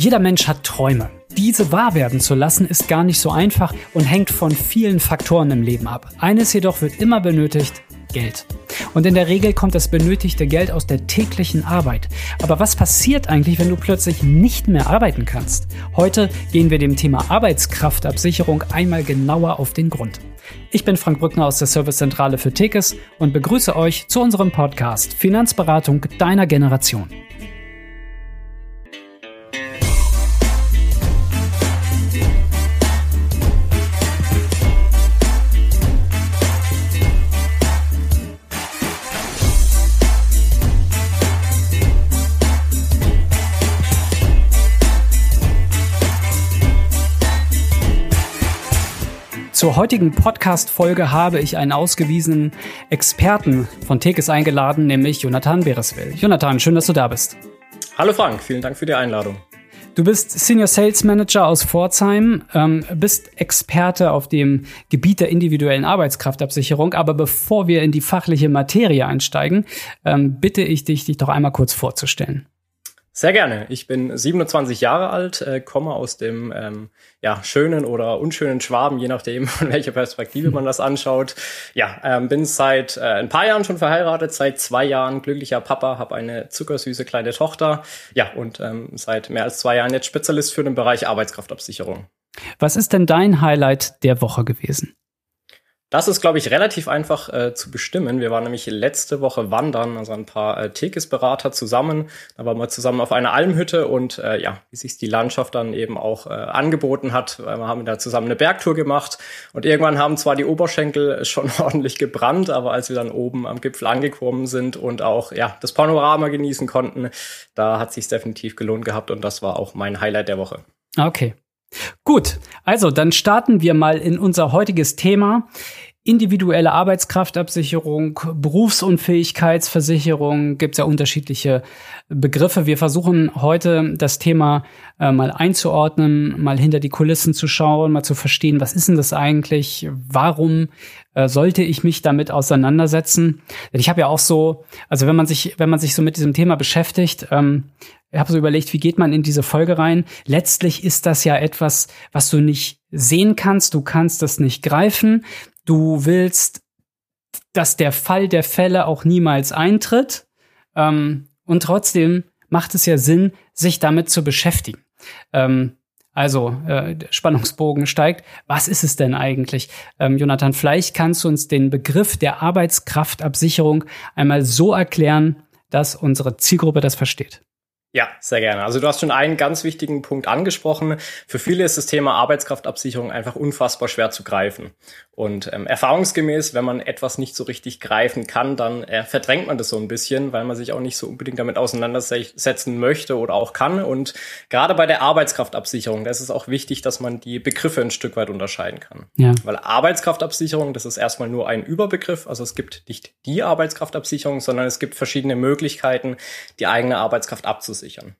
Jeder Mensch hat Träume. Diese wahr werden zu lassen ist gar nicht so einfach und hängt von vielen Faktoren im Leben ab. Eines jedoch wird immer benötigt, Geld. Und in der Regel kommt das benötigte Geld aus der täglichen Arbeit. Aber was passiert eigentlich, wenn du plötzlich nicht mehr arbeiten kannst? Heute gehen wir dem Thema Arbeitskraftabsicherung einmal genauer auf den Grund. Ich bin Frank Brückner aus der Servicezentrale für Tekes und begrüße euch zu unserem Podcast Finanzberatung deiner Generation. Zur heutigen Podcast-Folge habe ich einen ausgewiesenen Experten von Tekes eingeladen, nämlich Jonathan Bereswell. Jonathan, schön, dass du da bist. Hallo Frank, vielen Dank für die Einladung. Du bist Senior Sales Manager aus Pforzheim, ähm, bist Experte auf dem Gebiet der individuellen Arbeitskraftabsicherung. Aber bevor wir in die fachliche Materie einsteigen, ähm, bitte ich dich, dich doch einmal kurz vorzustellen. Sehr gerne. Ich bin 27 Jahre alt, äh, komme aus dem ähm, ja, schönen oder unschönen Schwaben, je nachdem, von welcher Perspektive man das anschaut. Ja, ähm, bin seit äh, ein paar Jahren schon verheiratet, seit zwei Jahren glücklicher Papa, habe eine zuckersüße kleine Tochter. Ja, und ähm, seit mehr als zwei Jahren jetzt Spezialist für den Bereich Arbeitskraftabsicherung. Was ist denn dein Highlight der Woche gewesen? Das ist, glaube ich, relativ einfach äh, zu bestimmen. Wir waren nämlich letzte Woche wandern, also ein paar äh, Tekes-Berater zusammen. Da waren wir zusammen auf einer Almhütte und äh, ja, wie sich die Landschaft dann eben auch äh, angeboten hat, weil wir haben da zusammen eine Bergtour gemacht und irgendwann haben zwar die Oberschenkel schon ordentlich gebrannt, aber als wir dann oben am Gipfel angekommen sind und auch ja das Panorama genießen konnten, da hat sich definitiv gelohnt gehabt und das war auch mein Highlight der Woche. Okay. Gut, also dann starten wir mal in unser heutiges Thema individuelle Arbeitskraftabsicherung, Berufsunfähigkeitsversicherung, gibt es ja unterschiedliche Begriffe. Wir versuchen heute das Thema äh, mal einzuordnen, mal hinter die Kulissen zu schauen, mal zu verstehen, was ist denn das eigentlich? Warum äh, sollte ich mich damit auseinandersetzen? Ich habe ja auch so, also wenn man sich, wenn man sich so mit diesem Thema beschäftigt, ähm, ich habe so überlegt, wie geht man in diese Folge rein? Letztlich ist das ja etwas, was du nicht sehen kannst, du kannst das nicht greifen. Du willst, dass der Fall der Fälle auch niemals eintritt. Ähm, und trotzdem macht es ja Sinn, sich damit zu beschäftigen. Ähm, also äh, Spannungsbogen steigt. Was ist es denn eigentlich? Ähm, Jonathan, vielleicht kannst du uns den Begriff der Arbeitskraftabsicherung einmal so erklären, dass unsere Zielgruppe das versteht. Ja, sehr gerne. Also du hast schon einen ganz wichtigen Punkt angesprochen. Für viele ist das Thema Arbeitskraftabsicherung einfach unfassbar schwer zu greifen. Und ähm, erfahrungsgemäß, wenn man etwas nicht so richtig greifen kann, dann äh, verdrängt man das so ein bisschen, weil man sich auch nicht so unbedingt damit auseinandersetzen möchte oder auch kann. Und gerade bei der Arbeitskraftabsicherung, da ist es auch wichtig, dass man die Begriffe ein Stück weit unterscheiden kann. Ja. Weil Arbeitskraftabsicherung, das ist erstmal nur ein Überbegriff. Also es gibt nicht die Arbeitskraftabsicherung, sondern es gibt verschiedene Möglichkeiten, die eigene Arbeitskraft abzusichern abzusichern.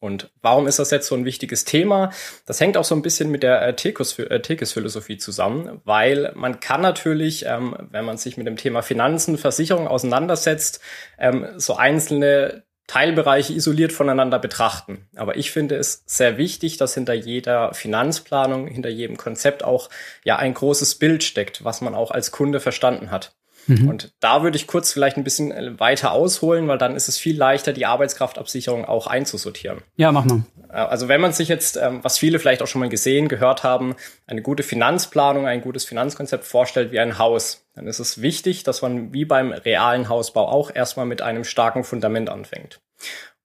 Und warum ist das jetzt so ein wichtiges Thema? Das hängt auch so ein bisschen mit der äh, Tekes-Philosophie zusammen, weil man kann natürlich, ähm, wenn man sich mit dem Thema Finanzen, Versicherung auseinandersetzt, ähm, so einzelne Teilbereiche isoliert voneinander betrachten. Aber ich finde es sehr wichtig, dass hinter jeder Finanzplanung, hinter jedem Konzept auch ja ein großes Bild steckt, was man auch als Kunde verstanden hat. Mhm. Und da würde ich kurz vielleicht ein bisschen äh, weiter ausholen, weil dann ist es viel leichter, die Arbeitskraftabsicherung auch einzusortieren. Ja, mach mal. Äh, also wenn man sich jetzt, ähm, was viele vielleicht auch schon mal gesehen, gehört haben, eine gute Finanzplanung, ein gutes Finanzkonzept vorstellt wie ein Haus, dann ist es wichtig, dass man wie beim realen Hausbau auch erstmal mit einem starken Fundament anfängt.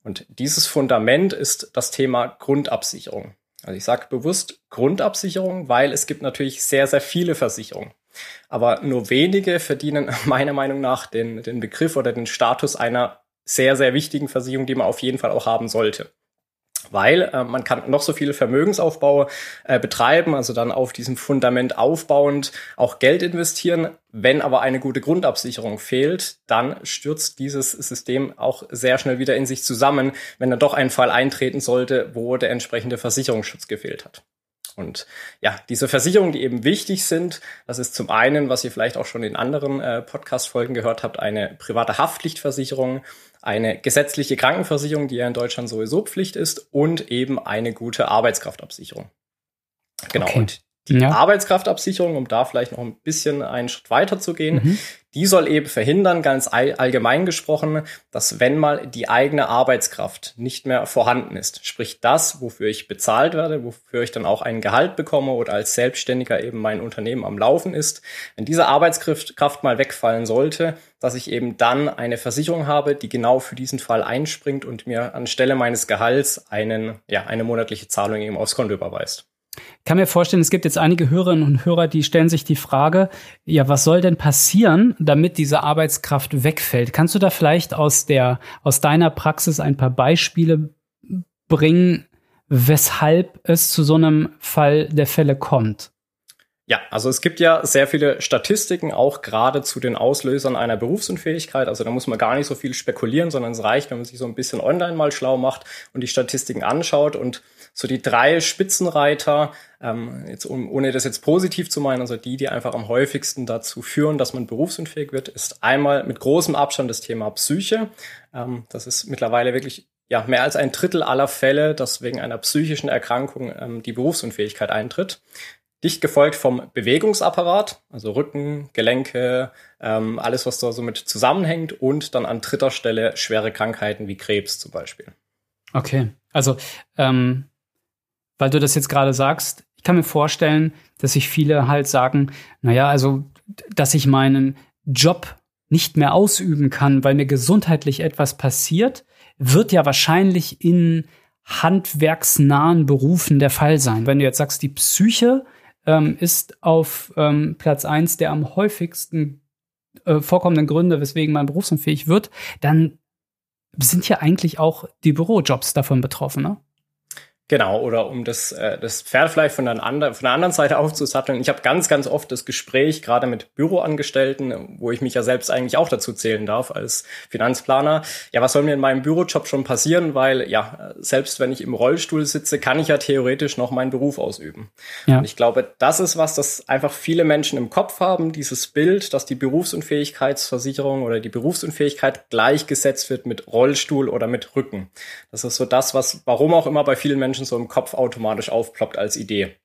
Und dieses Fundament ist das Thema Grundabsicherung. Also ich sage bewusst Grundabsicherung, weil es gibt natürlich sehr, sehr viele Versicherungen. Aber nur wenige verdienen meiner Meinung nach den, den Begriff oder den Status einer sehr, sehr wichtigen Versicherung, die man auf jeden Fall auch haben sollte weil äh, man kann noch so viele Vermögensaufbau äh, betreiben, also dann auf diesem Fundament aufbauend auch Geld investieren. Wenn aber eine gute Grundabsicherung fehlt, dann stürzt dieses System auch sehr schnell wieder in sich zusammen, wenn dann doch ein Fall eintreten sollte, wo der entsprechende Versicherungsschutz gefehlt hat. Und ja, diese Versicherungen, die eben wichtig sind, das ist zum einen, was ihr vielleicht auch schon in anderen äh, Podcast-Folgen gehört habt, eine private Haftpflichtversicherung, eine gesetzliche Krankenversicherung, die ja in Deutschland sowieso Pflicht ist, und eben eine gute Arbeitskraftabsicherung. Genau. Okay. Und die ja. Arbeitskraftabsicherung, um da vielleicht noch ein bisschen einen Schritt weiter zu gehen, mhm. die soll eben verhindern, ganz all, allgemein gesprochen, dass wenn mal die eigene Arbeitskraft nicht mehr vorhanden ist, sprich das, wofür ich bezahlt werde, wofür ich dann auch ein Gehalt bekomme oder als Selbstständiger eben mein Unternehmen am Laufen ist, wenn diese Arbeitskraft mal wegfallen sollte, dass ich eben dann eine Versicherung habe, die genau für diesen Fall einspringt und mir anstelle meines Gehalts einen, ja, eine monatliche Zahlung eben aufs Konto überweist kann mir vorstellen, es gibt jetzt einige Hörerinnen und Hörer, die stellen sich die Frage, ja, was soll denn passieren, damit diese Arbeitskraft wegfällt? Kannst du da vielleicht aus der, aus deiner Praxis ein paar Beispiele bringen, weshalb es zu so einem Fall der Fälle kommt? Ja, also es gibt ja sehr viele Statistiken, auch gerade zu den Auslösern einer Berufsunfähigkeit. Also da muss man gar nicht so viel spekulieren, sondern es reicht, wenn man sich so ein bisschen online mal schlau macht und die Statistiken anschaut. Und so die drei Spitzenreiter, ähm, jetzt um, ohne das jetzt positiv zu meinen, also die, die einfach am häufigsten dazu führen, dass man berufsunfähig wird, ist einmal mit großem Abstand das Thema Psyche. Ähm, das ist mittlerweile wirklich ja, mehr als ein Drittel aller Fälle, dass wegen einer psychischen Erkrankung ähm, die Berufsunfähigkeit eintritt. Dicht gefolgt vom Bewegungsapparat, also Rücken, Gelenke, ähm, alles, was da so mit zusammenhängt und dann an dritter Stelle schwere Krankheiten wie Krebs zum Beispiel. Okay, also ähm, weil du das jetzt gerade sagst, ich kann mir vorstellen, dass sich viele halt sagen, naja, also, dass ich meinen Job nicht mehr ausüben kann, weil mir gesundheitlich etwas passiert, wird ja wahrscheinlich in handwerksnahen Berufen der Fall sein. Wenn du jetzt sagst, die Psyche ähm, ist auf ähm, Platz eins der am häufigsten äh, vorkommenden Gründe, weswegen man berufsunfähig wird, dann sind ja eigentlich auch die Bürojobs davon betroffen, ne? Genau, oder um das, äh, das Pferd vielleicht von der, anderen, von der anderen Seite aufzusatteln. Ich habe ganz, ganz oft das Gespräch, gerade mit Büroangestellten, wo ich mich ja selbst eigentlich auch dazu zählen darf als Finanzplaner. Ja, was soll mir in meinem Bürojob schon passieren? Weil ja, selbst wenn ich im Rollstuhl sitze, kann ich ja theoretisch noch meinen Beruf ausüben. Ja. Und ich glaube, das ist was, das einfach viele Menschen im Kopf haben, dieses Bild, dass die Berufsunfähigkeitsversicherung oder die Berufsunfähigkeit gleichgesetzt wird mit Rollstuhl oder mit Rücken. Das ist so das, was, warum auch immer bei vielen Menschen Menschen so im Kopf automatisch aufploppt als Idee.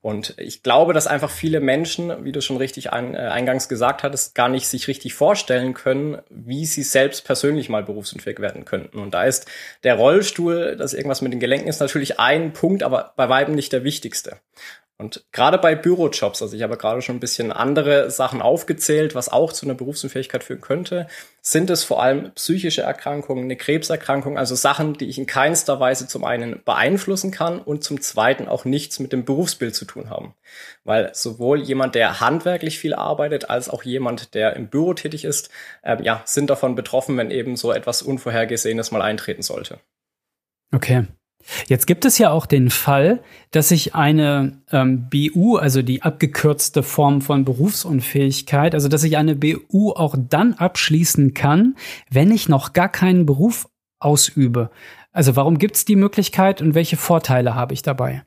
Und ich glaube, dass einfach viele Menschen, wie du schon richtig ein, äh, eingangs gesagt hattest, gar nicht sich richtig vorstellen können, wie sie selbst persönlich mal berufsunfähig werden könnten. Und da ist der Rollstuhl, das irgendwas mit den Gelenken ist natürlich ein Punkt, aber bei weitem nicht der wichtigste. Und gerade bei Bürojobs, also ich habe gerade schon ein bisschen andere Sachen aufgezählt, was auch zu einer Berufsunfähigkeit führen könnte, sind es vor allem psychische Erkrankungen, eine Krebserkrankung, also Sachen, die ich in keinster Weise zum einen beeinflussen kann und zum zweiten auch nichts mit dem Berufsbild zu tun haben. Weil sowohl jemand, der handwerklich viel arbeitet, als auch jemand, der im Büro tätig ist, ähm, ja, sind davon betroffen, wenn eben so etwas Unvorhergesehenes mal eintreten sollte. Okay. Jetzt gibt es ja auch den Fall, dass ich eine ähm, BU, also die abgekürzte Form von Berufsunfähigkeit, also dass ich eine BU auch dann abschließen kann, wenn ich noch gar keinen Beruf ausübe. Also warum gibt es die Möglichkeit und welche Vorteile habe ich dabei?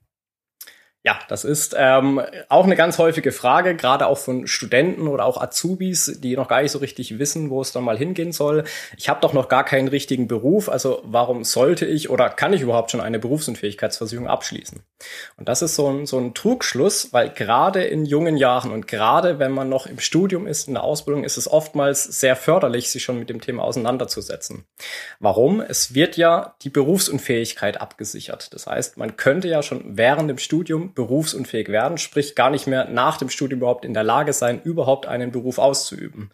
Ja, das ist ähm, auch eine ganz häufige Frage, gerade auch von Studenten oder auch Azubis, die noch gar nicht so richtig wissen, wo es dann mal hingehen soll. Ich habe doch noch gar keinen richtigen Beruf, also warum sollte ich oder kann ich überhaupt schon eine Berufsunfähigkeitsversicherung abschließen? Und das ist so ein, so ein Trugschluss, weil gerade in jungen Jahren und gerade wenn man noch im Studium ist, in der Ausbildung, ist es oftmals sehr förderlich, sich schon mit dem Thema auseinanderzusetzen. Warum? Es wird ja die Berufsunfähigkeit abgesichert. Das heißt, man könnte ja schon während dem Studium berufsunfähig werden, sprich gar nicht mehr nach dem Studium überhaupt in der Lage sein, überhaupt einen Beruf auszuüben.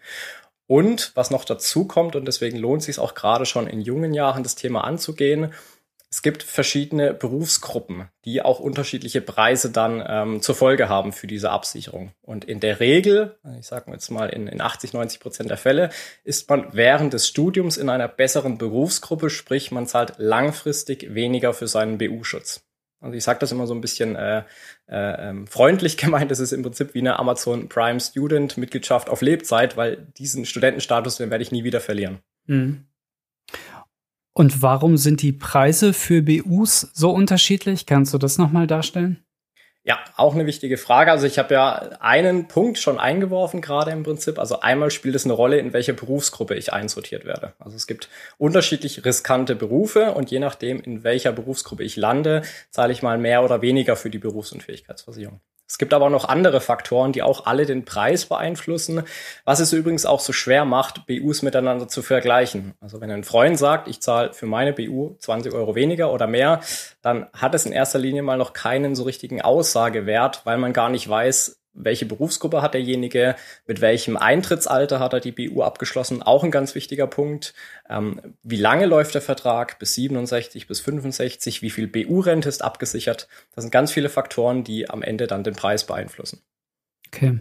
Und was noch dazu kommt, und deswegen lohnt es sich auch gerade schon in jungen Jahren das Thema anzugehen, es gibt verschiedene Berufsgruppen, die auch unterschiedliche Preise dann ähm, zur Folge haben für diese Absicherung. Und in der Regel, ich sage jetzt mal in, in 80, 90 Prozent der Fälle, ist man während des Studiums in einer besseren Berufsgruppe, sprich man zahlt langfristig weniger für seinen BU-Schutz. Also ich sage das immer so ein bisschen äh, äh, ähm, freundlich gemeint, das ist im Prinzip wie eine Amazon Prime Student Mitgliedschaft auf Lebzeit, weil diesen Studentenstatus, den werde ich nie wieder verlieren. Mhm. Und warum sind die Preise für BUs so unterschiedlich? Kannst du das nochmal darstellen? Ja, auch eine wichtige Frage. Also ich habe ja einen Punkt schon eingeworfen gerade im Prinzip. Also einmal spielt es eine Rolle, in welche Berufsgruppe ich einsortiert werde. Also es gibt unterschiedlich riskante Berufe und je nachdem, in welcher Berufsgruppe ich lande, zahle ich mal mehr oder weniger für die Berufsunfähigkeitsversicherung. Es gibt aber noch andere Faktoren, die auch alle den Preis beeinflussen, was es übrigens auch so schwer macht, BUs miteinander zu vergleichen. Also wenn ein Freund sagt, ich zahle für meine BU 20 Euro weniger oder mehr, dann hat es in erster Linie mal noch keinen so richtigen Aussagewert, weil man gar nicht weiß, welche Berufsgruppe hat derjenige, mit welchem Eintrittsalter hat er die BU abgeschlossen, auch ein ganz wichtiger Punkt. Ähm, wie lange läuft der Vertrag? Bis 67, bis 65? Wie viel BU-Rente ist abgesichert? Das sind ganz viele Faktoren, die am Ende dann den Preis beeinflussen. Okay.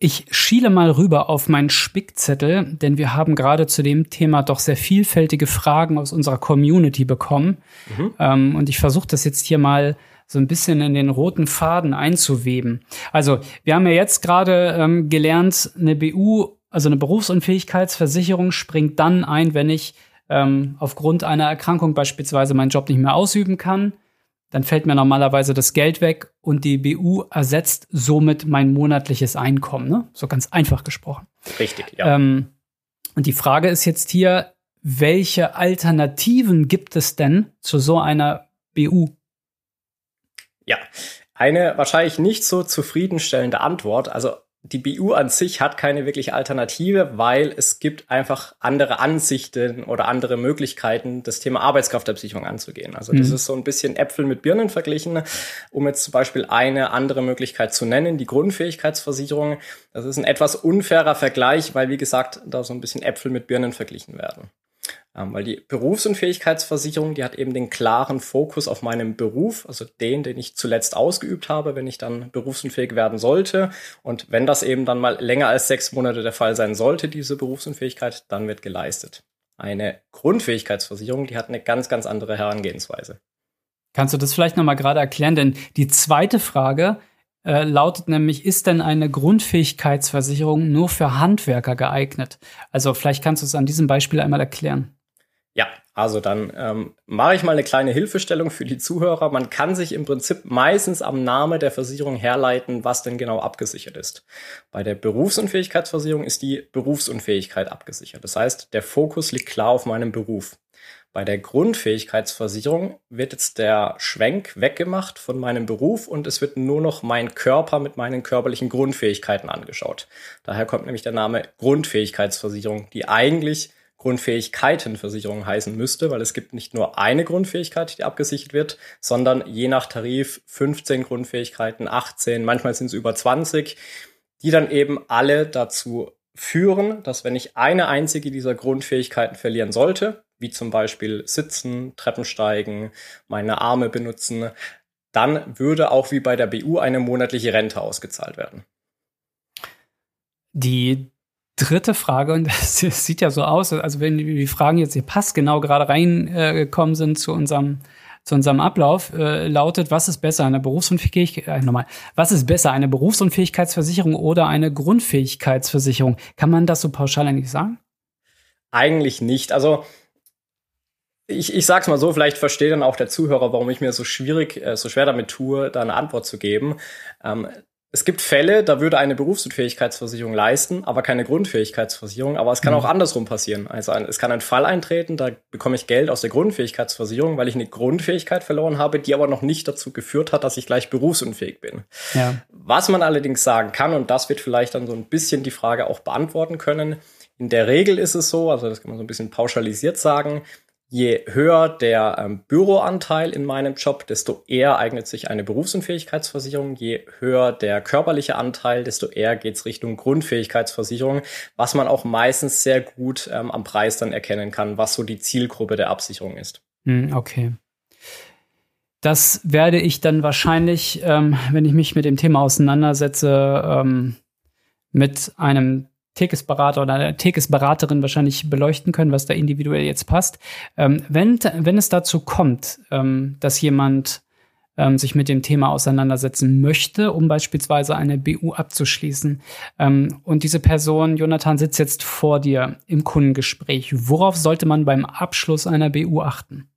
Ich schiele mal rüber auf meinen Spickzettel, denn wir haben gerade zu dem Thema doch sehr vielfältige Fragen aus unserer Community bekommen. Mhm. Ähm, und ich versuche das jetzt hier mal so ein bisschen in den roten Faden einzuweben. Also wir haben ja jetzt gerade ähm, gelernt, eine BU, also eine Berufsunfähigkeitsversicherung springt dann ein, wenn ich ähm, aufgrund einer Erkrankung beispielsweise meinen Job nicht mehr ausüben kann. Dann fällt mir normalerweise das Geld weg und die BU ersetzt somit mein monatliches Einkommen. Ne? So ganz einfach gesprochen. Richtig, ja. Ähm, und die Frage ist jetzt hier, welche Alternativen gibt es denn zu so einer BU? Ja, eine wahrscheinlich nicht so zufriedenstellende Antwort. Also die BU an sich hat keine wirkliche Alternative, weil es gibt einfach andere Ansichten oder andere Möglichkeiten, das Thema Arbeitskraftabsicherung anzugehen. Also das mhm. ist so ein bisschen Äpfel mit Birnen verglichen, um jetzt zum Beispiel eine andere Möglichkeit zu nennen, die Grundfähigkeitsversicherung. Das ist ein etwas unfairer Vergleich, weil wie gesagt, da so ein bisschen Äpfel mit Birnen verglichen werden. Ähm, weil die Berufsunfähigkeitsversicherung, die hat eben den klaren Fokus auf meinem Beruf, also den, den ich zuletzt ausgeübt habe, wenn ich dann berufsunfähig werden sollte. Und wenn das eben dann mal länger als sechs Monate der Fall sein sollte, diese Berufsunfähigkeit, dann wird geleistet. Eine Grundfähigkeitsversicherung, die hat eine ganz, ganz andere Herangehensweise. Kannst du das vielleicht nochmal gerade erklären? Denn die zweite Frage äh, lautet nämlich, ist denn eine Grundfähigkeitsversicherung nur für Handwerker geeignet? Also vielleicht kannst du es an diesem Beispiel einmal erklären. Ja, also dann ähm, mache ich mal eine kleine Hilfestellung für die Zuhörer. Man kann sich im Prinzip meistens am Name der Versicherung herleiten, was denn genau abgesichert ist. Bei der Berufsunfähigkeitsversicherung ist die Berufsunfähigkeit abgesichert. Das heißt, der Fokus liegt klar auf meinem Beruf. Bei der Grundfähigkeitsversicherung wird jetzt der Schwenk weggemacht von meinem Beruf und es wird nur noch mein Körper mit meinen körperlichen Grundfähigkeiten angeschaut. Daher kommt nämlich der Name Grundfähigkeitsversicherung, die eigentlich Grundfähigkeitenversicherung heißen müsste, weil es gibt nicht nur eine Grundfähigkeit, die abgesichert wird, sondern je nach Tarif 15 Grundfähigkeiten, 18, manchmal sind es über 20, die dann eben alle dazu führen, dass wenn ich eine einzige dieser Grundfähigkeiten verlieren sollte, wie zum Beispiel Sitzen, Treppensteigen, meine Arme benutzen, dann würde auch wie bei der BU eine monatliche Rente ausgezahlt werden. Die dritte Frage, und das, sieht ja so aus, also wenn die Fragen jetzt hier passt genau gerade reingekommen äh, sind zu unserem zu unserem Ablauf äh, lautet, was ist besser, eine Berufsunfähigkeit, äh, was ist besser, eine Berufsunfähigkeitsversicherung oder eine Grundfähigkeitsversicherung? Kann man das so pauschal eigentlich sagen? Eigentlich nicht. Also ich, ich sag's mal so, vielleicht versteht dann auch der Zuhörer, warum ich mir so schwierig, äh, so schwer damit tue, da eine Antwort zu geben. Ähm, es gibt Fälle, da würde eine Berufsunfähigkeitsversicherung leisten, aber keine Grundfähigkeitsversicherung. Aber es kann mhm. auch andersrum passieren. Also ein, es kann ein Fall eintreten, da bekomme ich Geld aus der Grundfähigkeitsversicherung, weil ich eine Grundfähigkeit verloren habe, die aber noch nicht dazu geführt hat, dass ich gleich berufsunfähig bin. Ja. Was man allerdings sagen kann, und das wird vielleicht dann so ein bisschen die Frage auch beantworten können, in der Regel ist es so, also das kann man so ein bisschen pauschalisiert sagen, Je höher der ähm, Büroanteil in meinem Job, desto eher eignet sich eine Berufsunfähigkeitsversicherung. Je höher der körperliche Anteil, desto eher geht's Richtung Grundfähigkeitsversicherung, was man auch meistens sehr gut ähm, am Preis dann erkennen kann, was so die Zielgruppe der Absicherung ist. Hm, okay. Das werde ich dann wahrscheinlich, ähm, wenn ich mich mit dem Thema auseinandersetze, ähm, mit einem Tekesberater oder eine Tekesberaterin wahrscheinlich beleuchten können, was da individuell jetzt passt. Ähm, wenn, wenn es dazu kommt, ähm, dass jemand ähm, sich mit dem Thema auseinandersetzen möchte, um beispielsweise eine BU abzuschließen, ähm, und diese Person, Jonathan, sitzt jetzt vor dir im Kundengespräch, worauf sollte man beim Abschluss einer BU achten?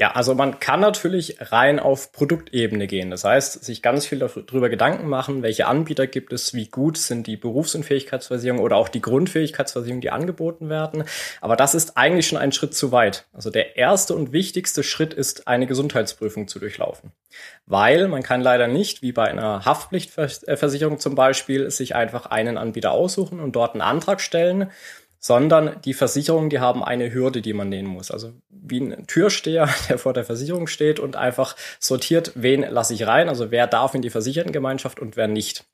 Ja, also man kann natürlich rein auf Produktebene gehen. Das heißt, sich ganz viel darüber Gedanken machen, welche Anbieter gibt es, wie gut sind die Berufsunfähigkeitsversicherungen oder auch die Grundfähigkeitsversicherungen, die angeboten werden. Aber das ist eigentlich schon ein Schritt zu weit. Also der erste und wichtigste Schritt ist, eine Gesundheitsprüfung zu durchlaufen. Weil man kann leider nicht, wie bei einer Haftpflichtversicherung zum Beispiel, sich einfach einen Anbieter aussuchen und dort einen Antrag stellen sondern die Versicherungen, die haben eine Hürde, die man nehmen muss. Also wie ein Türsteher, der vor der Versicherung steht und einfach sortiert, wen lasse ich rein, also wer darf in die Versichertengemeinschaft und wer nicht.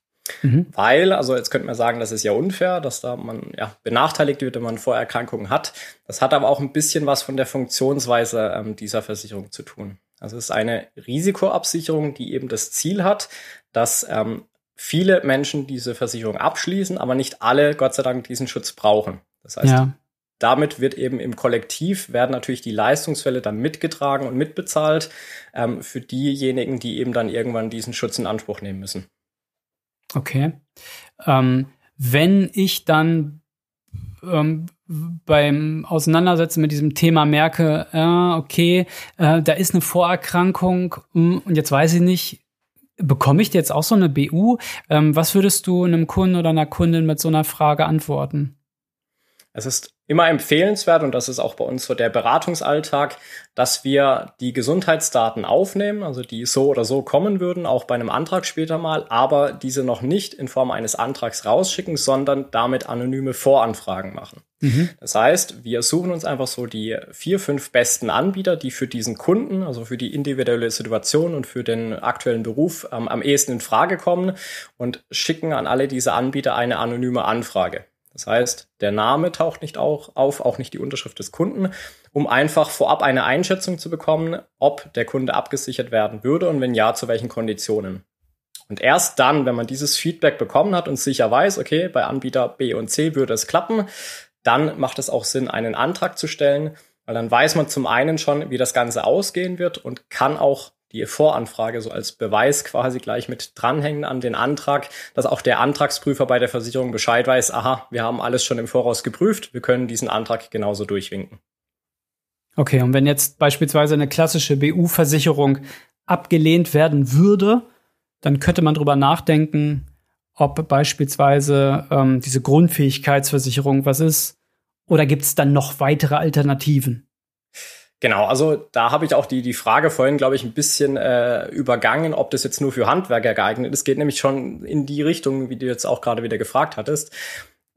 Mhm. Weil, also jetzt könnte man sagen, das ist ja unfair, dass da man ja benachteiligt wird, wenn man Vorerkrankungen hat. Das hat aber auch ein bisschen was von der Funktionsweise ähm, dieser Versicherung zu tun. Also es ist eine Risikoabsicherung, die eben das Ziel hat, dass ähm, viele Menschen diese Versicherung abschließen, aber nicht alle, Gott sei Dank, diesen Schutz brauchen. Das heißt, ja. damit wird eben im Kollektiv werden natürlich die Leistungsfälle dann mitgetragen und mitbezahlt ähm, für diejenigen, die eben dann irgendwann diesen Schutz in Anspruch nehmen müssen. Okay. Ähm, wenn ich dann ähm, beim Auseinandersetzen mit diesem Thema merke, äh, okay, äh, da ist eine Vorerkrankung mh, und jetzt weiß ich nicht, bekomme ich jetzt auch so eine BU? Ähm, was würdest du einem Kunden oder einer Kundin mit so einer Frage antworten? Es ist immer empfehlenswert, und das ist auch bei uns so der Beratungsalltag, dass wir die Gesundheitsdaten aufnehmen, also die so oder so kommen würden, auch bei einem Antrag später mal, aber diese noch nicht in Form eines Antrags rausschicken, sondern damit anonyme Voranfragen machen. Mhm. Das heißt, wir suchen uns einfach so die vier, fünf besten Anbieter, die für diesen Kunden, also für die individuelle Situation und für den aktuellen Beruf ähm, am ehesten in Frage kommen und schicken an alle diese Anbieter eine anonyme Anfrage. Das heißt, der Name taucht nicht auch auf, auch nicht die Unterschrift des Kunden, um einfach vorab eine Einschätzung zu bekommen, ob der Kunde abgesichert werden würde und wenn ja, zu welchen Konditionen. Und erst dann, wenn man dieses Feedback bekommen hat und sicher weiß, okay, bei Anbieter B und C würde es klappen, dann macht es auch Sinn, einen Antrag zu stellen, weil dann weiß man zum einen schon, wie das Ganze ausgehen wird und kann auch die Voranfrage so als Beweis quasi gleich mit dranhängen an den Antrag, dass auch der Antragsprüfer bei der Versicherung Bescheid weiß, aha, wir haben alles schon im Voraus geprüft, wir können diesen Antrag genauso durchwinken. Okay, und wenn jetzt beispielsweise eine klassische BU-Versicherung abgelehnt werden würde, dann könnte man drüber nachdenken, ob beispielsweise ähm, diese Grundfähigkeitsversicherung was ist, oder gibt es dann noch weitere Alternativen? Genau, also da habe ich auch die, die Frage vorhin, glaube ich, ein bisschen äh, übergangen, ob das jetzt nur für Handwerker geeignet ist. Geht nämlich schon in die Richtung, wie du jetzt auch gerade wieder gefragt hattest.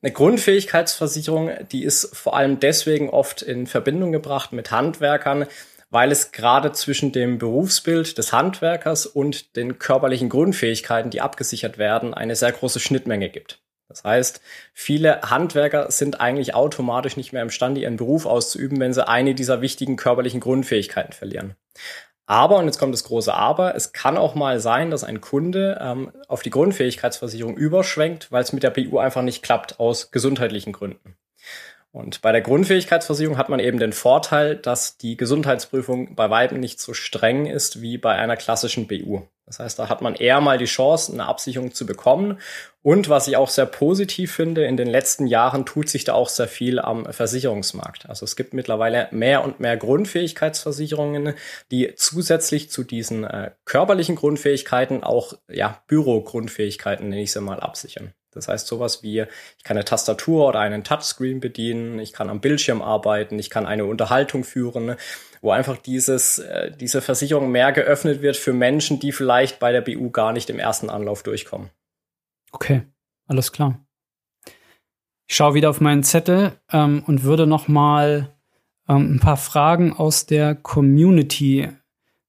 Eine Grundfähigkeitsversicherung, die ist vor allem deswegen oft in Verbindung gebracht mit Handwerkern, weil es gerade zwischen dem Berufsbild des Handwerkers und den körperlichen Grundfähigkeiten, die abgesichert werden, eine sehr große Schnittmenge gibt. Das heißt, viele Handwerker sind eigentlich automatisch nicht mehr imstande, ihren Beruf auszuüben, wenn sie eine dieser wichtigen körperlichen Grundfähigkeiten verlieren. Aber, und jetzt kommt das große Aber, es kann auch mal sein, dass ein Kunde ähm, auf die Grundfähigkeitsversicherung überschwenkt, weil es mit der BU einfach nicht klappt aus gesundheitlichen Gründen. Und bei der Grundfähigkeitsversicherung hat man eben den Vorteil, dass die Gesundheitsprüfung bei weitem nicht so streng ist wie bei einer klassischen BU. Das heißt, da hat man eher mal die Chance, eine Absicherung zu bekommen. Und was ich auch sehr positiv finde, in den letzten Jahren tut sich da auch sehr viel am Versicherungsmarkt. Also es gibt mittlerweile mehr und mehr Grundfähigkeitsversicherungen, die zusätzlich zu diesen äh, körperlichen Grundfähigkeiten auch ja, Bürogrundfähigkeiten, nenne ich sie mal, absichern. Das heißt sowas wie, ich kann eine Tastatur oder einen Touchscreen bedienen, ich kann am Bildschirm arbeiten, ich kann eine Unterhaltung führen, wo einfach dieses, äh, diese Versicherung mehr geöffnet wird für Menschen, die vielleicht bei der BU gar nicht im ersten Anlauf durchkommen. Okay, alles klar. Ich schaue wieder auf meinen Zettel ähm, und würde noch mal ähm, ein paar Fragen aus der Community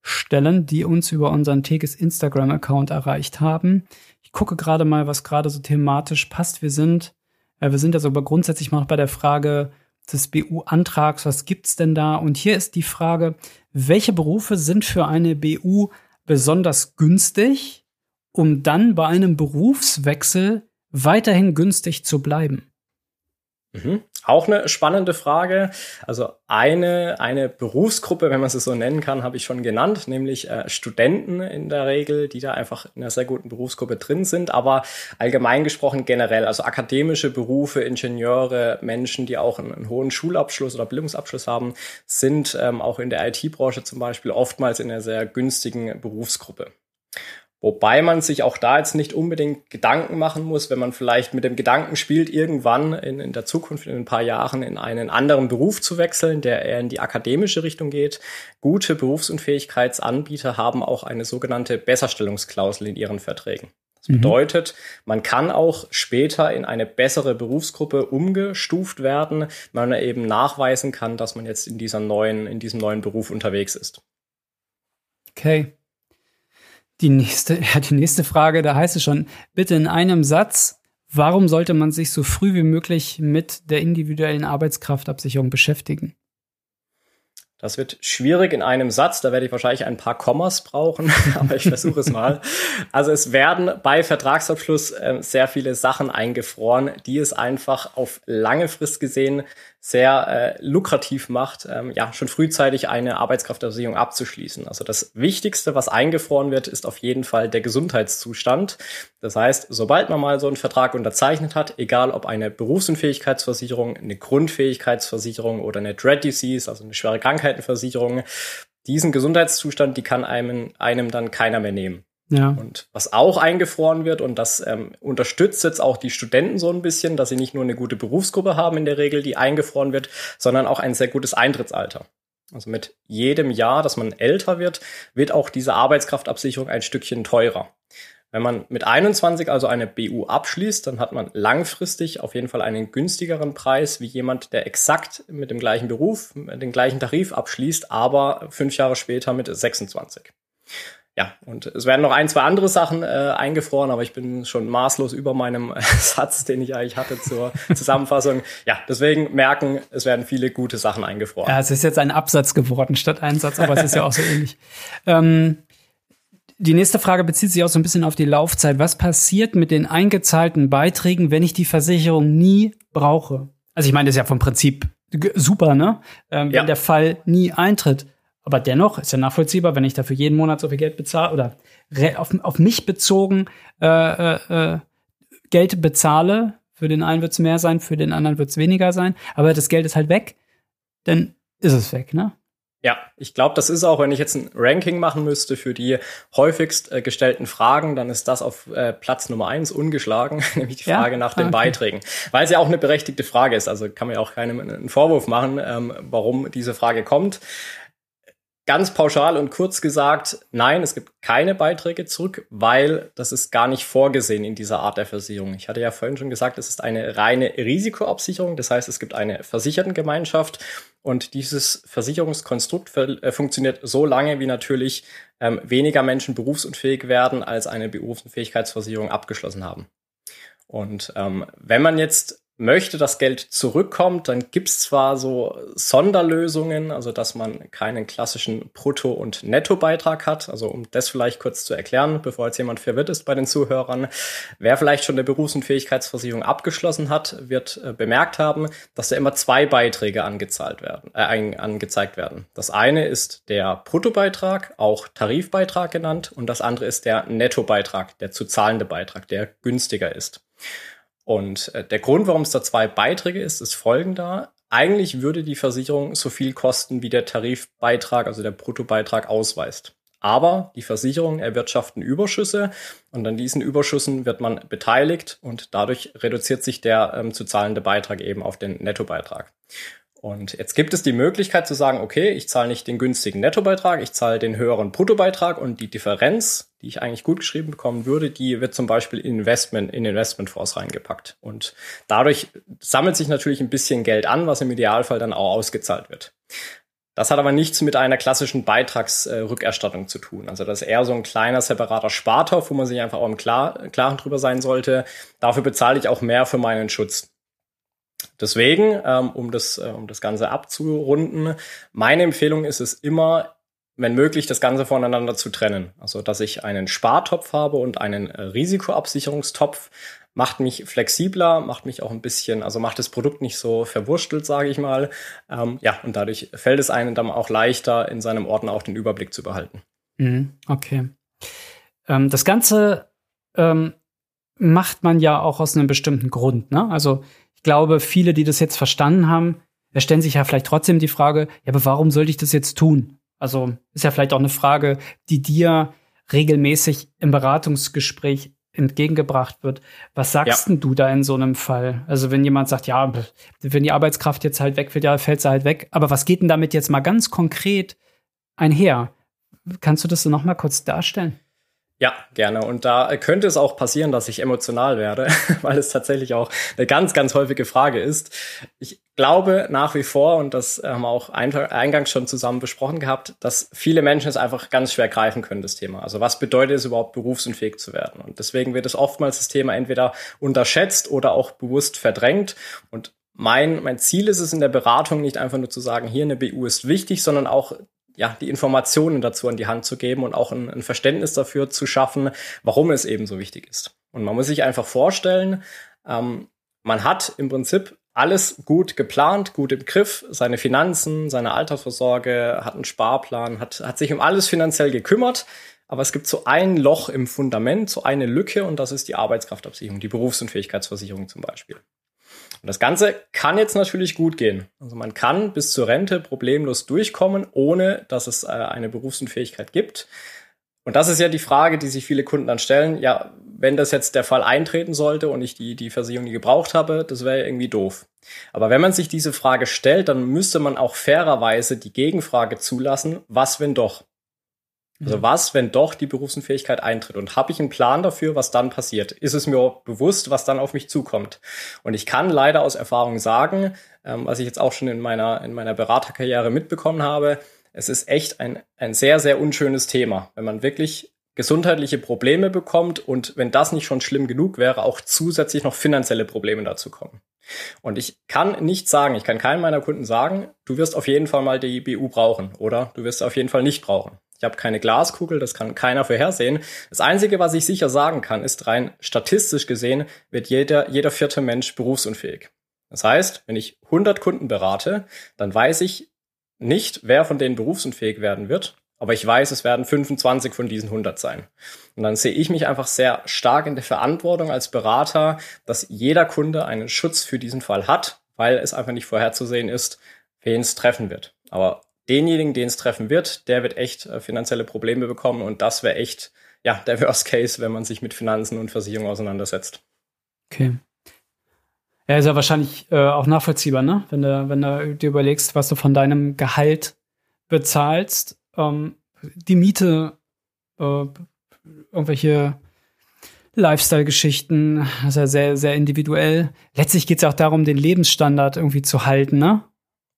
stellen, die uns über unseren Tekes Instagram-Account erreicht haben. Ich gucke gerade mal, was gerade so thematisch passt. Wir sind, äh, wir sind also aber grundsätzlich mal bei der Frage des BU-Antrags. Was gibt's denn da? Und hier ist die Frage, welche Berufe sind für eine BU besonders günstig, um dann bei einem Berufswechsel weiterhin günstig zu bleiben? Mhm. Auch eine spannende Frage. Also eine, eine Berufsgruppe, wenn man sie so nennen kann, habe ich schon genannt, nämlich äh, Studenten in der Regel, die da einfach in einer sehr guten Berufsgruppe drin sind. Aber allgemein gesprochen generell, also akademische Berufe, Ingenieure, Menschen, die auch einen, einen hohen Schulabschluss oder Bildungsabschluss haben, sind ähm, auch in der IT-Branche zum Beispiel oftmals in einer sehr günstigen Berufsgruppe. Wobei man sich auch da jetzt nicht unbedingt Gedanken machen muss, wenn man vielleicht mit dem Gedanken spielt, irgendwann in, in der Zukunft, in ein paar Jahren, in einen anderen Beruf zu wechseln, der eher in die akademische Richtung geht. Gute Berufsunfähigkeitsanbieter haben auch eine sogenannte Besserstellungsklausel in ihren Verträgen. Das mhm. bedeutet, man kann auch später in eine bessere Berufsgruppe umgestuft werden, wenn man eben nachweisen kann, dass man jetzt in dieser neuen, in diesem neuen Beruf unterwegs ist. Okay. Die nächste, ja, die nächste Frage, da heißt es schon, bitte in einem Satz, warum sollte man sich so früh wie möglich mit der individuellen Arbeitskraftabsicherung beschäftigen? Das wird schwierig in einem Satz, da werde ich wahrscheinlich ein paar Kommas brauchen, aber ich versuche es mal. Also es werden bei Vertragsabschluss äh, sehr viele Sachen eingefroren, die es einfach auf lange Frist gesehen sehr äh, lukrativ macht, ähm, ja, schon frühzeitig eine Arbeitskraftversicherung abzuschließen. Also das Wichtigste, was eingefroren wird, ist auf jeden Fall der Gesundheitszustand. Das heißt, sobald man mal so einen Vertrag unterzeichnet hat, egal ob eine Berufsunfähigkeitsversicherung, eine Grundfähigkeitsversicherung oder eine Dread Disease, also eine schwere Krankheitenversicherung, diesen Gesundheitszustand, die kann einem, einem dann keiner mehr nehmen. Ja. Und was auch eingefroren wird, und das ähm, unterstützt jetzt auch die Studenten so ein bisschen, dass sie nicht nur eine gute Berufsgruppe haben in der Regel, die eingefroren wird, sondern auch ein sehr gutes Eintrittsalter. Also mit jedem Jahr, dass man älter wird, wird auch diese Arbeitskraftabsicherung ein Stückchen teurer. Wenn man mit 21 also eine BU abschließt, dann hat man langfristig auf jeden Fall einen günstigeren Preis wie jemand, der exakt mit dem gleichen Beruf, den gleichen Tarif abschließt, aber fünf Jahre später mit 26 ja, und es werden noch ein, zwei andere Sachen äh, eingefroren, aber ich bin schon maßlos über meinem äh, Satz, den ich eigentlich hatte zur Zusammenfassung. Ja, deswegen merken, es werden viele gute Sachen eingefroren. Ja, es ist jetzt ein Absatz geworden statt ein Satz, aber es ist ja auch so ähnlich. Ähm, die nächste Frage bezieht sich auch so ein bisschen auf die Laufzeit. Was passiert mit den eingezahlten Beiträgen, wenn ich die Versicherung nie brauche? Also ich meine, das ist ja vom Prinzip super, ne? Ähm, ja. Wenn der Fall nie eintritt. Aber dennoch ist ja nachvollziehbar, wenn ich dafür jeden Monat so viel Geld bezahle oder auf, auf mich bezogen äh, äh, äh, Geld bezahle. Für den einen wird es mehr sein, für den anderen wird es weniger sein. Aber das Geld ist halt weg, dann ist es weg, ne? Ja, ich glaube, das ist auch, wenn ich jetzt ein Ranking machen müsste für die häufigst äh, gestellten Fragen, dann ist das auf äh, Platz Nummer eins ungeschlagen, nämlich die Frage ja? nach den ah, okay. Beiträgen. Weil es ja auch eine berechtigte Frage ist. Also kann man ja auch keinem einen Vorwurf machen, ähm, warum diese Frage kommt. Ganz pauschal und kurz gesagt, nein, es gibt keine Beiträge zurück, weil das ist gar nicht vorgesehen in dieser Art der Versicherung. Ich hatte ja vorhin schon gesagt, es ist eine reine Risikoabsicherung. Das heißt, es gibt eine Versichertengemeinschaft und dieses Versicherungskonstrukt äh, funktioniert so lange, wie natürlich ähm, weniger Menschen berufsunfähig werden, als eine Berufsunfähigkeitsversicherung abgeschlossen haben. Und ähm, wenn man jetzt möchte, dass Geld zurückkommt, dann gibt's zwar so Sonderlösungen, also dass man keinen klassischen Brutto- und Nettobeitrag hat. Also um das vielleicht kurz zu erklären, bevor jetzt jemand verwirrt ist bei den Zuhörern. Wer vielleicht schon eine Berufs- und Fähigkeitsversicherung abgeschlossen hat, wird äh, bemerkt haben, dass da immer zwei Beiträge angezahlt werden, äh, angezeigt werden. Das eine ist der Bruttobeitrag, auch Tarifbeitrag genannt, und das andere ist der Nettobeitrag, der zu zahlende Beitrag, der günstiger ist. Und äh, der Grund, warum es da zwei Beiträge ist, ist folgender. Eigentlich würde die Versicherung so viel kosten, wie der Tarifbeitrag, also der Bruttobeitrag ausweist. Aber die Versicherungen erwirtschaften Überschüsse und an diesen Überschüssen wird man beteiligt und dadurch reduziert sich der ähm, zu zahlende Beitrag eben auf den Nettobeitrag. Und jetzt gibt es die Möglichkeit zu sagen, okay, ich zahle nicht den günstigen Nettobeitrag, ich zahle den höheren Bruttobeitrag und die Differenz, die ich eigentlich gut geschrieben bekommen würde, die wird zum Beispiel in Investment, in Investmentfonds reingepackt. Und dadurch sammelt sich natürlich ein bisschen Geld an, was im Idealfall dann auch ausgezahlt wird. Das hat aber nichts mit einer klassischen Beitragsrückerstattung zu tun. Also das ist eher so ein kleiner separater Spartopf, wo man sich einfach auch im Klaren drüber sein sollte. Dafür bezahle ich auch mehr für meinen Schutz. Deswegen, ähm, um, das, äh, um das Ganze abzurunden, meine Empfehlung ist es immer, wenn möglich, das Ganze voneinander zu trennen. Also, dass ich einen Spartopf habe und einen äh, Risikoabsicherungstopf, macht mich flexibler, macht mich auch ein bisschen, also macht das Produkt nicht so verwurstelt, sage ich mal. Ähm, ja, und dadurch fällt es einem dann auch leichter, in seinem Ordner auch den Überblick zu behalten. Mhm, okay. Ähm, das Ganze ähm, macht man ja auch aus einem bestimmten Grund. Ne? Also ich glaube, viele, die das jetzt verstanden haben, stellen sich ja vielleicht trotzdem die Frage, ja, aber warum sollte ich das jetzt tun? Also ist ja vielleicht auch eine Frage, die dir regelmäßig im Beratungsgespräch entgegengebracht wird. Was sagst ja. denn du da in so einem Fall? Also wenn jemand sagt, ja, wenn die Arbeitskraft jetzt halt weg wird, ja, fällt sie halt weg. Aber was geht denn damit jetzt mal ganz konkret einher? Kannst du das so noch mal kurz darstellen? Ja, gerne. Und da könnte es auch passieren, dass ich emotional werde, weil es tatsächlich auch eine ganz, ganz häufige Frage ist. Ich glaube nach wie vor, und das haben wir auch eingangs schon zusammen besprochen gehabt, dass viele Menschen es einfach ganz schwer greifen können, das Thema. Also was bedeutet es überhaupt, berufsunfähig zu werden? Und deswegen wird es oftmals das Thema entweder unterschätzt oder auch bewusst verdrängt. Und mein, mein Ziel ist es in der Beratung nicht einfach nur zu sagen, hier eine BU ist wichtig, sondern auch ja, die Informationen dazu an die Hand zu geben und auch ein, ein Verständnis dafür zu schaffen, warum es eben so wichtig ist. Und man muss sich einfach vorstellen, ähm, man hat im Prinzip alles gut geplant, gut im Griff, seine Finanzen, seine Altersvorsorge, hat einen Sparplan, hat, hat sich um alles finanziell gekümmert. Aber es gibt so ein Loch im Fundament, so eine Lücke und das ist die Arbeitskraftabsicherung, die Berufsunfähigkeitsversicherung zum Beispiel. Und das Ganze kann jetzt natürlich gut gehen. Also man kann bis zur Rente problemlos durchkommen, ohne dass es äh, eine Berufsunfähigkeit gibt. Und das ist ja die Frage, die sich viele Kunden dann stellen. Ja, wenn das jetzt der Fall eintreten sollte und ich die, die Versicherung nie gebraucht habe, das wäre irgendwie doof. Aber wenn man sich diese Frage stellt, dann müsste man auch fairerweise die Gegenfrage zulassen, was wenn doch? Also was, wenn doch die Berufsunfähigkeit eintritt? Und habe ich einen Plan dafür, was dann passiert? Ist es mir bewusst, was dann auf mich zukommt? Und ich kann leider aus Erfahrung sagen, ähm, was ich jetzt auch schon in meiner, in meiner Beraterkarriere mitbekommen habe, es ist echt ein, ein sehr, sehr unschönes Thema, wenn man wirklich gesundheitliche Probleme bekommt und wenn das nicht schon schlimm genug wäre, auch zusätzlich noch finanzielle Probleme dazu kommen. Und ich kann nicht sagen, ich kann keinem meiner Kunden sagen, du wirst auf jeden Fall mal die BU brauchen oder du wirst auf jeden Fall nicht brauchen. Ich habe keine Glaskugel, das kann keiner vorhersehen. Das Einzige, was ich sicher sagen kann, ist rein statistisch gesehen, wird jeder, jeder vierte Mensch berufsunfähig. Das heißt, wenn ich 100 Kunden berate, dann weiß ich nicht, wer von denen berufsunfähig werden wird, aber ich weiß, es werden 25 von diesen 100 sein. Und dann sehe ich mich einfach sehr stark in der Verantwortung als Berater, dass jeder Kunde einen Schutz für diesen Fall hat, weil es einfach nicht vorherzusehen ist, wen es treffen wird. Aber denjenigen, den es treffen wird, der wird echt äh, finanzielle Probleme bekommen und das wäre echt ja der Worst Case, wenn man sich mit Finanzen und Versicherungen auseinandersetzt. Okay. Ja, ist ja wahrscheinlich äh, auch nachvollziehbar, ne? Wenn du, wenn du dir überlegst, was du von deinem Gehalt bezahlst, ähm, die Miete, äh, irgendwelche Lifestyle-Geschichten, das ist ja sehr, sehr individuell. Letztlich geht es ja auch darum, den Lebensstandard irgendwie zu halten, ne?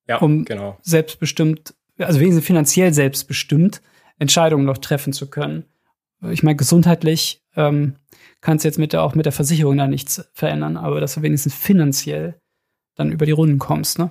Ja, um genau. selbstbestimmt also wenigstens finanziell selbstbestimmt Entscheidungen noch treffen zu können. Ich meine, gesundheitlich ähm, kannst du jetzt mit der, auch mit der Versicherung da nichts verändern, aber dass du wenigstens finanziell dann über die Runden kommst, ne?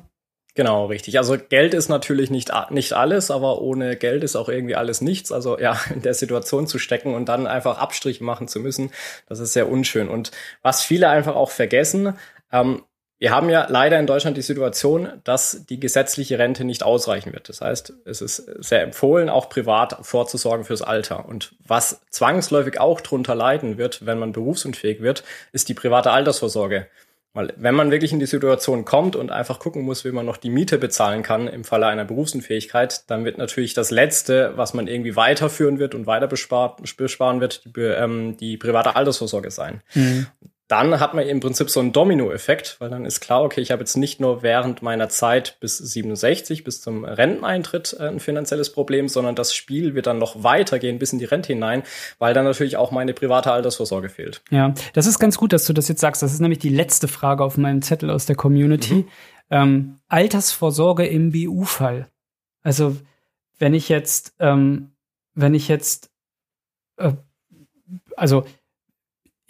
Genau, richtig. Also Geld ist natürlich nicht, nicht alles, aber ohne Geld ist auch irgendwie alles nichts. Also ja, in der Situation zu stecken und dann einfach Abstriche machen zu müssen, das ist sehr unschön. Und was viele einfach auch vergessen, ähm, wir haben ja leider in Deutschland die Situation, dass die gesetzliche Rente nicht ausreichen wird. Das heißt, es ist sehr empfohlen, auch privat vorzusorgen fürs Alter. Und was zwangsläufig auch drunter leiden wird, wenn man berufsunfähig wird, ist die private Altersvorsorge. Weil wenn man wirklich in die Situation kommt und einfach gucken muss, wie man noch die Miete bezahlen kann im Falle einer Berufsunfähigkeit, dann wird natürlich das Letzte, was man irgendwie weiterführen wird und weiter besparen wird, die, ähm, die private Altersvorsorge sein. Mhm dann hat man im Prinzip so einen Dominoeffekt, weil dann ist klar, okay, ich habe jetzt nicht nur während meiner Zeit bis 67, bis zum Renteneintritt äh, ein finanzielles Problem, sondern das Spiel wird dann noch weitergehen bis in die Rente hinein, weil dann natürlich auch meine private Altersvorsorge fehlt. Ja, das ist ganz gut, dass du das jetzt sagst. Das ist nämlich die letzte Frage auf meinem Zettel aus der Community. Mhm. Ähm, Altersvorsorge im BU-Fall. Also wenn ich jetzt, ähm, wenn ich jetzt, äh, also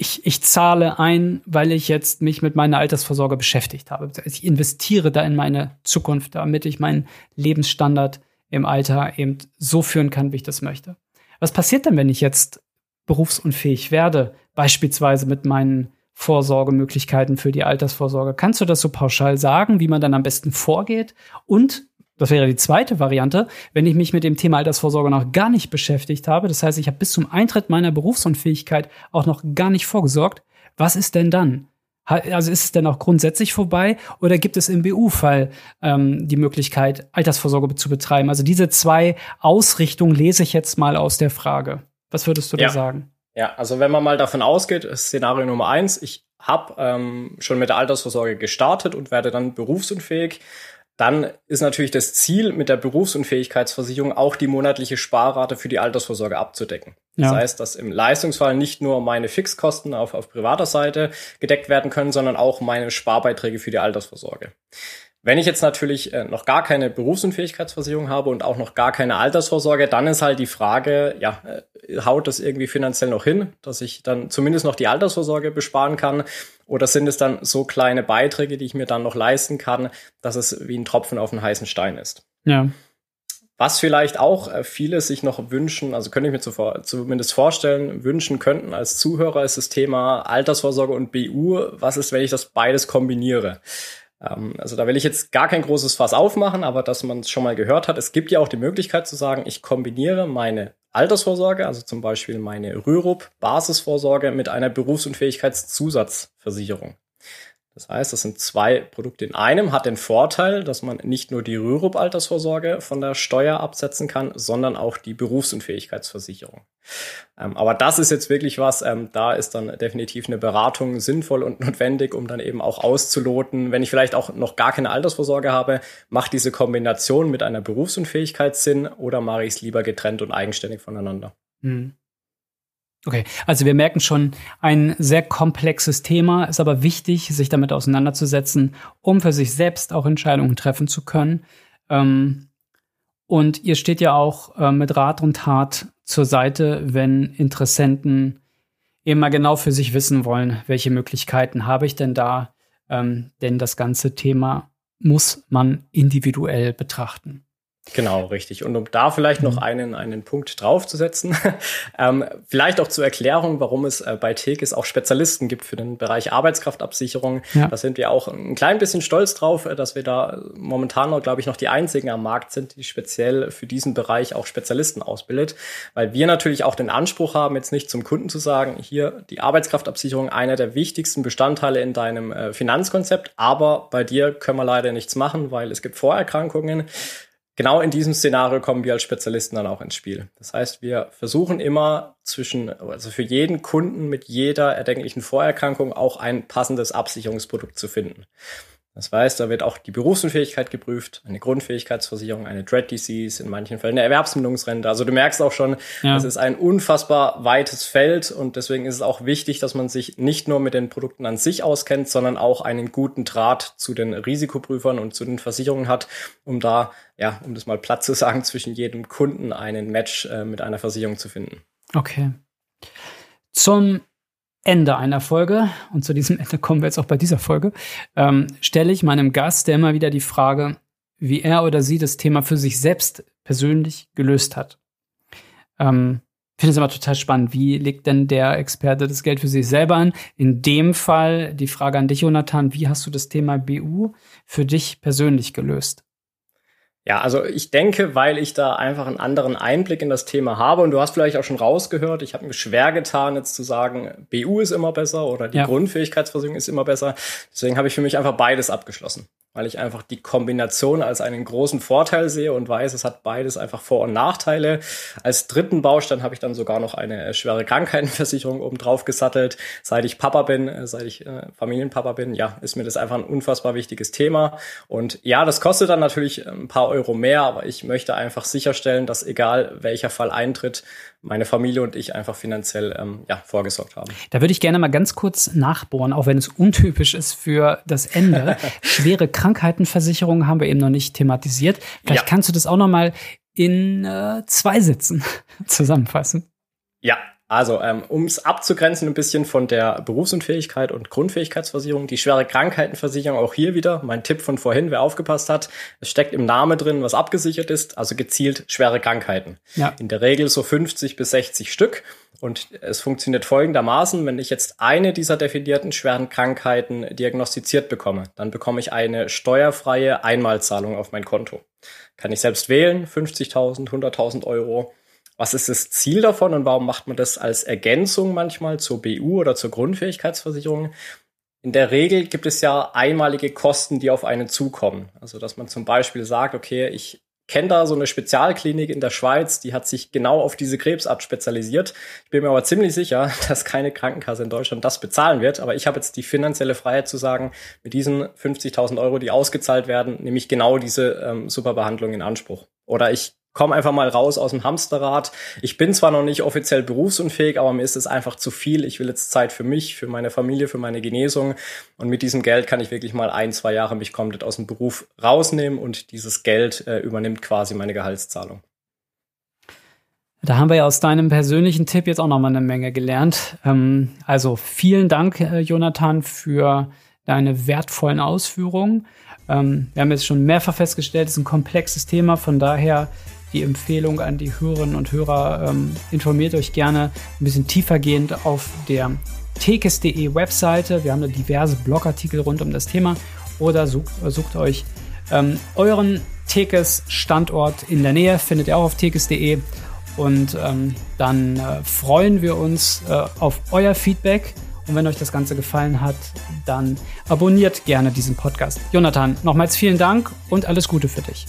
ich, ich zahle ein, weil ich jetzt mich mit meiner Altersvorsorge beschäftigt habe. Ich investiere da in meine Zukunft, damit ich meinen Lebensstandard im Alter eben so führen kann, wie ich das möchte. Was passiert denn, wenn ich jetzt berufsunfähig werde, beispielsweise mit meinen Vorsorgemöglichkeiten für die Altersvorsorge? Kannst du das so pauschal sagen, wie man dann am besten vorgeht? Und das wäre die zweite Variante, wenn ich mich mit dem Thema Altersvorsorge noch gar nicht beschäftigt habe. Das heißt, ich habe bis zum Eintritt meiner Berufsunfähigkeit auch noch gar nicht vorgesorgt. Was ist denn dann? Also ist es denn auch grundsätzlich vorbei oder gibt es im BU-Fall ähm, die Möglichkeit, Altersvorsorge zu betreiben? Also diese zwei Ausrichtungen lese ich jetzt mal aus der Frage. Was würdest du ja. da sagen? Ja, also wenn man mal davon ausgeht, Szenario Nummer eins, ich habe ähm, schon mit der Altersvorsorge gestartet und werde dann berufsunfähig, dann ist natürlich das Ziel mit der Berufsunfähigkeitsversicherung auch die monatliche Sparrate für die Altersvorsorge abzudecken. Ja. Das heißt, dass im Leistungsfall nicht nur meine Fixkosten auf, auf privater Seite gedeckt werden können, sondern auch meine Sparbeiträge für die Altersvorsorge. Wenn ich jetzt natürlich äh, noch gar keine Berufsunfähigkeitsversicherung habe und auch noch gar keine Altersvorsorge, dann ist halt die Frage, ja, äh, haut das irgendwie finanziell noch hin, dass ich dann zumindest noch die Altersvorsorge besparen kann? Oder sind es dann so kleine Beiträge, die ich mir dann noch leisten kann, dass es wie ein Tropfen auf einen heißen Stein ist? Ja. Was vielleicht auch äh, viele sich noch wünschen, also könnte ich mir zuvor, zumindest vorstellen, wünschen könnten als Zuhörer, ist das Thema Altersvorsorge und BU. Was ist, wenn ich das beides kombiniere? Ähm, also da will ich jetzt gar kein großes Fass aufmachen, aber dass man es schon mal gehört hat, es gibt ja auch die Möglichkeit zu sagen, ich kombiniere meine Altersvorsorge, also zum Beispiel meine Rürup Basisvorsorge mit einer Berufsunfähigkeitszusatzversicherung. Das heißt, das sind zwei Produkte in einem, hat den Vorteil, dass man nicht nur die Rürup-Altersvorsorge von der Steuer absetzen kann, sondern auch die Berufsunfähigkeitsversicherung. Ähm, aber das ist jetzt wirklich was, ähm, da ist dann definitiv eine Beratung sinnvoll und notwendig, um dann eben auch auszuloten, wenn ich vielleicht auch noch gar keine Altersvorsorge habe, macht diese Kombination mit einer Berufsunfähigkeit Sinn oder mache ich es lieber getrennt und eigenständig voneinander? Mhm. Okay, also wir merken schon, ein sehr komplexes Thema, ist aber wichtig, sich damit auseinanderzusetzen, um für sich selbst auch Entscheidungen treffen zu können. Ähm, und ihr steht ja auch äh, mit Rat und Tat zur Seite, wenn Interessenten eben mal genau für sich wissen wollen, welche Möglichkeiten habe ich denn da. Ähm, denn das ganze Thema muss man individuell betrachten. Genau, richtig. Und um da vielleicht noch mhm. einen, einen Punkt draufzusetzen, ähm, vielleicht auch zur Erklärung, warum es äh, bei Tekis auch Spezialisten gibt für den Bereich Arbeitskraftabsicherung. Ja. Da sind wir auch ein klein bisschen stolz drauf, äh, dass wir da momentan noch, glaube ich, noch die einzigen am Markt sind, die speziell für diesen Bereich auch Spezialisten ausbildet. Weil wir natürlich auch den Anspruch haben, jetzt nicht zum Kunden zu sagen, hier die Arbeitskraftabsicherung einer der wichtigsten Bestandteile in deinem äh, Finanzkonzept, aber bei dir können wir leider nichts machen, weil es gibt Vorerkrankungen genau in diesem Szenario kommen wir als Spezialisten dann auch ins Spiel. Das heißt, wir versuchen immer zwischen, also für jeden Kunden mit jeder erdenklichen Vorerkrankung auch ein passendes Absicherungsprodukt zu finden. Das heißt, da wird auch die Berufsunfähigkeit geprüft, eine Grundfähigkeitsversicherung, eine Dread Disease, in manchen Fällen eine Erwerbsminderungsrente. Also du merkst auch schon, ja. es ist ein unfassbar weites Feld und deswegen ist es auch wichtig, dass man sich nicht nur mit den Produkten an sich auskennt, sondern auch einen guten Draht zu den Risikoprüfern und zu den Versicherungen hat, um da, ja, um das mal platt zu sagen, zwischen jedem Kunden einen Match äh, mit einer Versicherung zu finden. Okay. Zum Ende einer Folge, und zu diesem Ende kommen wir jetzt auch bei dieser Folge, ähm, stelle ich meinem Gast, der immer wieder die Frage, wie er oder sie das Thema für sich selbst persönlich gelöst hat. Ähm, ich finde es aber total spannend. Wie legt denn der Experte das Geld für sich selber an? In dem Fall die Frage an dich, Jonathan, wie hast du das Thema BU für dich persönlich gelöst? Ja, also ich denke, weil ich da einfach einen anderen Einblick in das Thema habe und du hast vielleicht auch schon rausgehört, ich habe mir schwer getan, jetzt zu sagen, BU ist immer besser oder die ja. Grundfähigkeitsversicherung ist immer besser. Deswegen habe ich für mich einfach beides abgeschlossen weil ich einfach die Kombination als einen großen Vorteil sehe und weiß, es hat beides einfach Vor- und Nachteile. Als dritten Baustein habe ich dann sogar noch eine äh, schwere Krankheitenversicherung oben drauf gesattelt. Seit ich Papa bin, äh, seit ich äh, Familienpapa bin, ja, ist mir das einfach ein unfassbar wichtiges Thema. Und ja, das kostet dann natürlich ein paar Euro mehr, aber ich möchte einfach sicherstellen, dass egal welcher Fall eintritt, meine Familie und ich einfach finanziell ähm, ja, vorgesorgt haben. Da würde ich gerne mal ganz kurz nachbohren, auch wenn es untypisch ist für das Ende. Schwere Krankheitenversicherung haben wir eben noch nicht thematisiert. Vielleicht ja. kannst du das auch noch mal in äh, zwei Sätzen zusammenfassen. Ja, Also, ähm, um es abzugrenzen ein bisschen von der Berufsunfähigkeit und Grundfähigkeitsversicherung, die schwere Krankheitenversicherung auch hier wieder, mein Tipp von vorhin, wer aufgepasst hat, es steckt im Namen drin, was abgesichert ist, also gezielt schwere Krankheiten. Ja. In der Regel so 50 bis 60 Stück. Und es funktioniert folgendermaßen, wenn ich jetzt eine dieser definierten schweren Krankheiten diagnostiziert bekomme, dann bekomme ich eine steuerfreie Einmalzahlung auf mein Konto. Kann ich selbst wählen, 50.000, 100.000 Euro was ist das Ziel davon und warum macht man das als Ergänzung manchmal zur BU oder zur Grundfähigkeitsversicherung? In der Regel gibt es ja einmalige Kosten, die auf einen zukommen. Also, dass man zum Beispiel sagt, okay, ich kenne da so eine Spezialklinik in der Schweiz, die hat sich genau auf diese Krebsart spezialisiert. Ich bin mir aber ziemlich sicher, dass keine Krankenkasse in Deutschland das bezahlen wird. Aber ich habe jetzt die finanzielle Freiheit zu sagen, mit diesen 50.000 Euro, die ausgezahlt werden, nehme ich genau diese ähm, Superbehandlung in Anspruch. Oder ich komm einfach mal raus aus dem Hamsterrad. Ich bin zwar noch nicht offiziell berufsunfähig, aber mir ist es einfach zu viel. Ich will jetzt Zeit für mich, für meine Familie, für meine Genesung. Und mit diesem Geld kann ich wirklich mal ein, zwei Jahre mich komplett aus dem Beruf rausnehmen und dieses Geld äh, übernimmt quasi meine Gehaltszahlung. Da haben wir ja aus deinem persönlichen Tipp jetzt auch noch mal eine Menge gelernt. Ähm, also vielen Dank, äh, Jonathan, für deine wertvollen Ausführungen. Ähm, wir haben jetzt schon mehrfach festgestellt, es ist ein komplexes Thema, von daher die Empfehlung an die Hörerinnen und Hörer, ähm, informiert euch gerne ein bisschen tiefergehend auf der tekes.de Webseite. Wir haben da diverse Blogartikel rund um das Thema oder sucht, sucht euch ähm, euren Tekes-Standort in der Nähe, findet ihr auch auf tekes.de. Und ähm, dann äh, freuen wir uns äh, auf euer Feedback. Und wenn euch das Ganze gefallen hat, dann abonniert gerne diesen Podcast. Jonathan, nochmals vielen Dank und alles Gute für dich.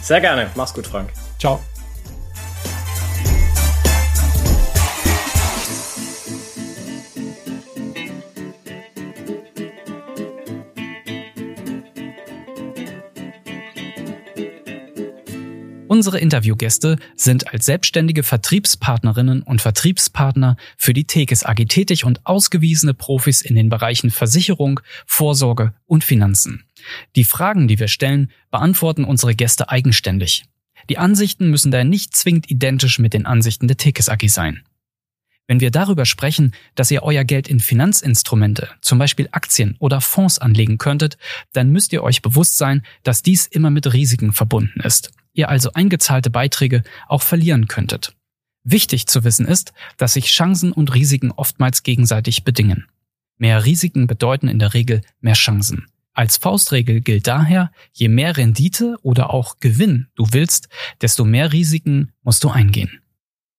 Sehr gerne. Mach's gut, Frank. Ciao. Unsere Interviewgäste sind als selbstständige Vertriebspartnerinnen und Vertriebspartner für die Tekes AG tätig und ausgewiesene Profis in den Bereichen Versicherung, Vorsorge und Finanzen. Die Fragen, die wir stellen, beantworten unsere Gäste eigenständig. Die Ansichten müssen daher nicht zwingend identisch mit den Ansichten der Tekes AG sein. Wenn wir darüber sprechen, dass ihr euer Geld in Finanzinstrumente, zum Beispiel Aktien oder Fonds anlegen könntet, dann müsst ihr euch bewusst sein, dass dies immer mit Risiken verbunden ist. Ihr also eingezahlte Beiträge auch verlieren könntet. Wichtig zu wissen ist, dass sich Chancen und Risiken oftmals gegenseitig bedingen. Mehr Risiken bedeuten in der Regel mehr Chancen. Als Faustregel gilt daher, je mehr Rendite oder auch Gewinn du willst, desto mehr Risiken musst du eingehen.